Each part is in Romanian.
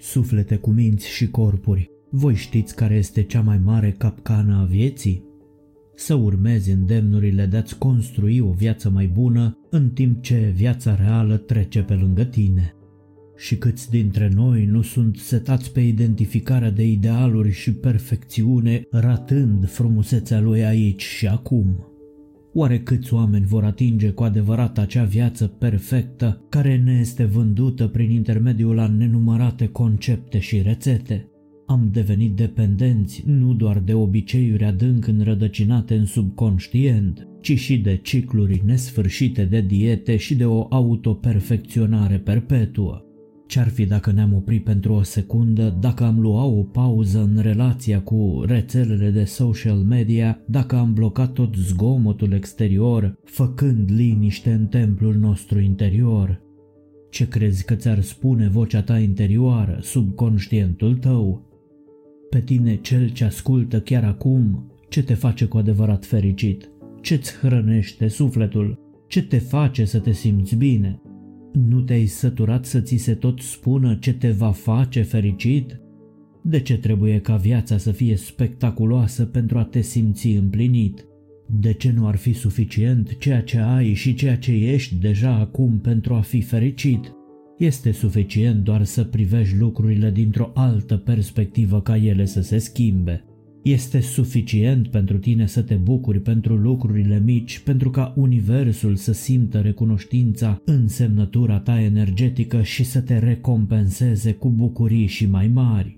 Suflete cu minți și corpuri, voi știți care este cea mai mare capcană a vieții? Să urmezi îndemnurile de a-ți construi o viață mai bună în timp ce viața reală trece pe lângă tine. Și câți dintre noi nu sunt setați pe identificarea de idealuri și perfecțiune, ratând frumusețea lui aici și acum? Oare câți oameni vor atinge cu adevărat acea viață perfectă care ne este vândută prin intermediul a nenumărate concepte și rețete? Am devenit dependenți nu doar de obiceiuri adânc înrădăcinate în subconștient, ci și de cicluri nesfârșite de diete și de o autoperfecționare perpetuă. Ce-ar fi dacă ne-am oprit pentru o secundă, dacă am luat o pauză în relația cu rețelele de social media, dacă am blocat tot zgomotul exterior, făcând liniște în templul nostru interior? Ce crezi că ți-ar spune vocea ta interioară, subconștientul tău? Pe tine, cel ce ascultă chiar acum, ce te face cu adevărat fericit? Ce-ți hrănește sufletul? Ce te face să te simți bine? Nu te-ai săturat să ți se tot spună ce te va face fericit? De ce trebuie ca viața să fie spectaculoasă pentru a te simți împlinit? De ce nu ar fi suficient ceea ce ai și ceea ce ești deja acum pentru a fi fericit? Este suficient doar să privești lucrurile dintr-o altă perspectivă ca ele să se schimbe. Este suficient pentru tine să te bucuri pentru lucrurile mici, pentru ca universul să simtă recunoștința în semnătura ta energetică și să te recompenseze cu bucurii și mai mari.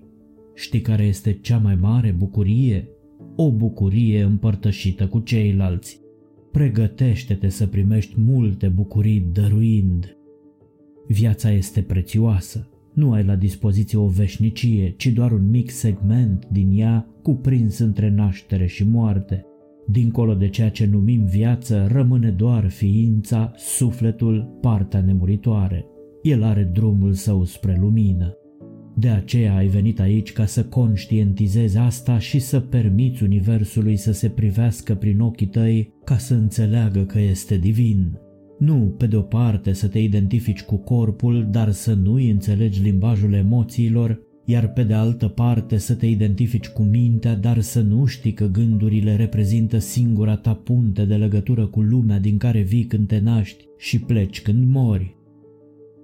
Știi care este cea mai mare bucurie? O bucurie împărtășită cu ceilalți. Pregătește-te să primești multe bucurii dăruind. Viața este prețioasă. Nu ai la dispoziție o veșnicie, ci doar un mic segment din ea cuprins între naștere și moarte. Dincolo de ceea ce numim viață, rămâne doar ființa, sufletul, partea nemuritoare. El are drumul său spre lumină. De aceea ai venit aici ca să conștientizezi asta și să permiți Universului să se privească prin ochii tăi ca să înțeleagă că este divin. Nu, pe de o parte, să te identifici cu corpul, dar să nu-i înțelegi limbajul emoțiilor, iar pe de altă parte să te identifici cu mintea, dar să nu știi că gândurile reprezintă singura ta punte de legătură cu lumea din care vii când te naști și pleci când mori.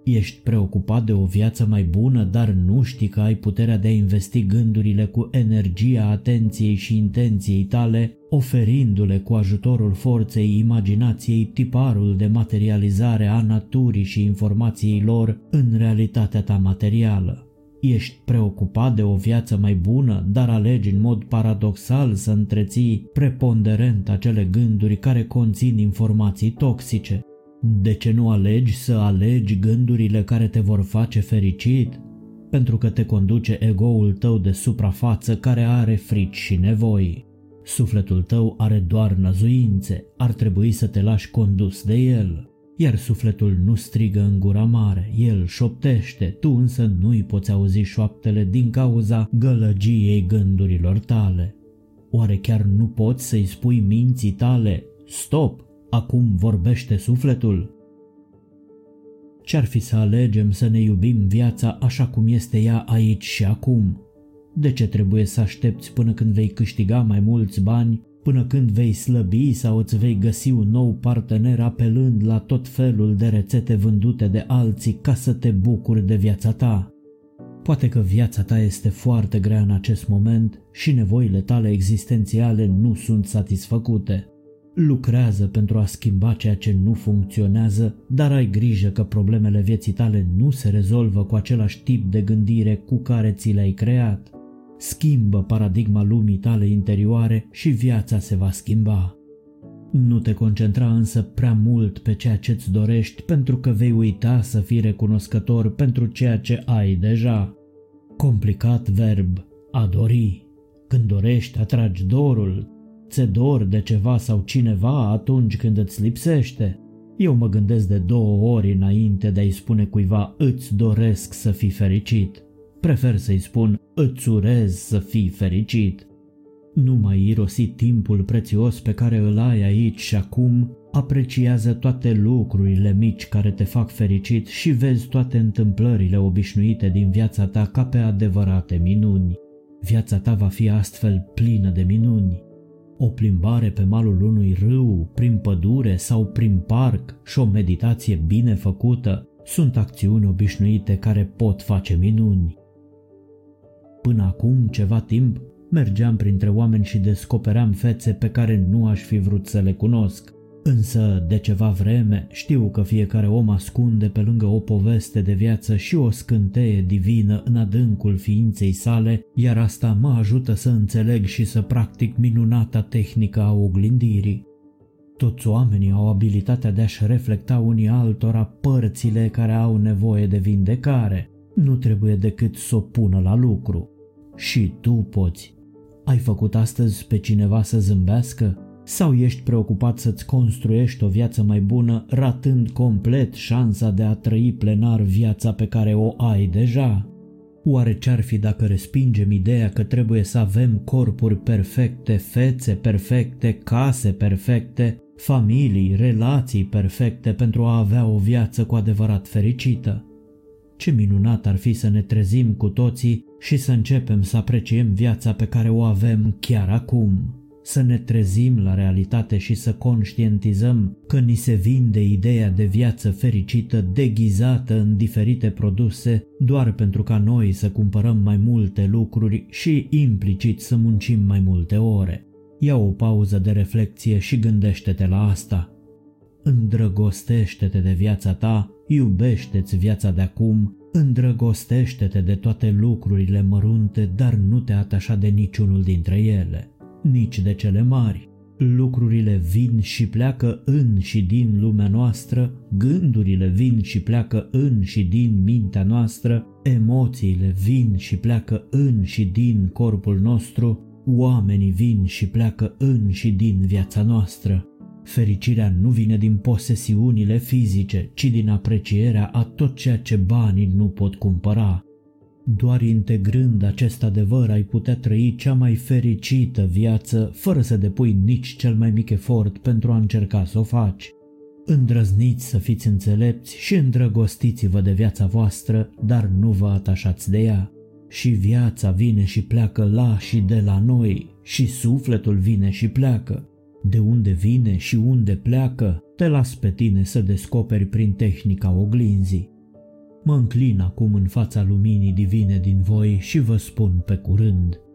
Ești preocupat de o viață mai bună, dar nu știi că ai puterea de a investi gândurile cu energia atenției și intenției tale, oferindu-le cu ajutorul forței imaginației tiparul de materializare a naturii și informației lor în realitatea ta materială. Ești preocupat de o viață mai bună, dar alegi în mod paradoxal să întreții preponderent acele gânduri care conțin informații toxice. De ce nu alegi să alegi gândurile care te vor face fericit? Pentru că te conduce egoul tău de suprafață care are frici și nevoi. Sufletul tău are doar năzuințe, ar trebui să te lași condus de el. Iar sufletul nu strigă în gura mare, el șoptește, tu însă nu-i poți auzi șoaptele din cauza gălăgiei gândurilor tale. Oare chiar nu poți să-i spui minții tale, stop, Acum vorbește sufletul. Ce-ar fi să alegem să ne iubim viața așa cum este ea aici și acum? De ce trebuie să aștepți până când vei câștiga mai mulți bani, până când vei slăbi sau îți vei găsi un nou partener apelând la tot felul de rețete vândute de alții ca să te bucuri de viața ta? Poate că viața ta este foarte grea în acest moment și nevoile tale existențiale nu sunt satisfăcute. Lucrează pentru a schimba ceea ce nu funcționează, dar ai grijă că problemele vieții tale nu se rezolvă cu același tip de gândire cu care ți le-ai creat. Schimbă paradigma lumii tale interioare și viața se va schimba. Nu te concentra însă prea mult pe ceea ce îți dorești pentru că vei uita să fii recunoscător pentru ceea ce ai deja. Complicat verb, a dori. Când dorești, atragi dorul, Ți dor de ceva sau cineva atunci când îți lipsește? Eu mă gândesc de două ori înainte de a-i spune cuiva îți doresc să fii fericit. Prefer să-i spun îți urez să fii fericit. Nu mai irosi timpul prețios pe care îl ai aici și acum, apreciază toate lucrurile mici care te fac fericit și vezi toate întâmplările obișnuite din viața ta ca pe adevărate minuni. Viața ta va fi astfel plină de minuni. O plimbare pe malul unui râu, prin pădure sau prin parc și o meditație bine făcută sunt acțiuni obișnuite care pot face minuni. Până acum ceva timp mergeam printre oameni și descopeream fețe pe care nu aș fi vrut să le cunosc. Însă, de ceva vreme, știu că fiecare om ascunde pe lângă o poveste de viață și o scânteie divină în adâncul ființei sale, iar asta mă ajută să înțeleg și să practic minunata tehnică a oglindirii. Toți oamenii au abilitatea de a-și reflecta unii altora părțile care au nevoie de vindecare. Nu trebuie decât să o pună la lucru. Și tu poți. Ai făcut astăzi pe cineva să zâmbească? Sau ești preocupat să-ți construiești o viață mai bună, ratând complet șansa de a trăi plenar viața pe care o ai deja? Oare ce-ar fi dacă respingem ideea că trebuie să avem corpuri perfecte, fețe perfecte, case perfecte, familii, relații perfecte pentru a avea o viață cu adevărat fericită? Ce minunat ar fi să ne trezim cu toții și să începem să apreciem viața pe care o avem chiar acum să ne trezim la realitate și să conștientizăm că ni se vinde ideea de viață fericită deghizată în diferite produse doar pentru ca noi să cumpărăm mai multe lucruri și implicit să muncim mai multe ore. Ia o pauză de reflexie și gândește-te la asta. Îndrăgostește-te de viața ta, iubește-ți viața de acum, îndrăgostește-te de toate lucrurile mărunte, dar nu te atașa de niciunul dintre ele nici de cele mari. Lucrurile vin și pleacă în și din lumea noastră, gândurile vin și pleacă în și din mintea noastră, emoțiile vin și pleacă în și din corpul nostru, oamenii vin și pleacă în și din viața noastră. Fericirea nu vine din posesiunile fizice, ci din aprecierea a tot ceea ce banii nu pot cumpăra. Doar integrând acest adevăr ai putea trăi cea mai fericită viață fără să depui nici cel mai mic efort pentru a încerca să o faci. Îndrăzniți să fiți înțelepți și îndrăgostiți-vă de viața voastră, dar nu vă atașați de ea. Și viața vine și pleacă la și de la noi, și sufletul vine și pleacă. De unde vine și unde pleacă, te las pe tine să descoperi prin tehnica oglinzii. Mă înclin acum în fața luminii divine din voi și vă spun pe curând –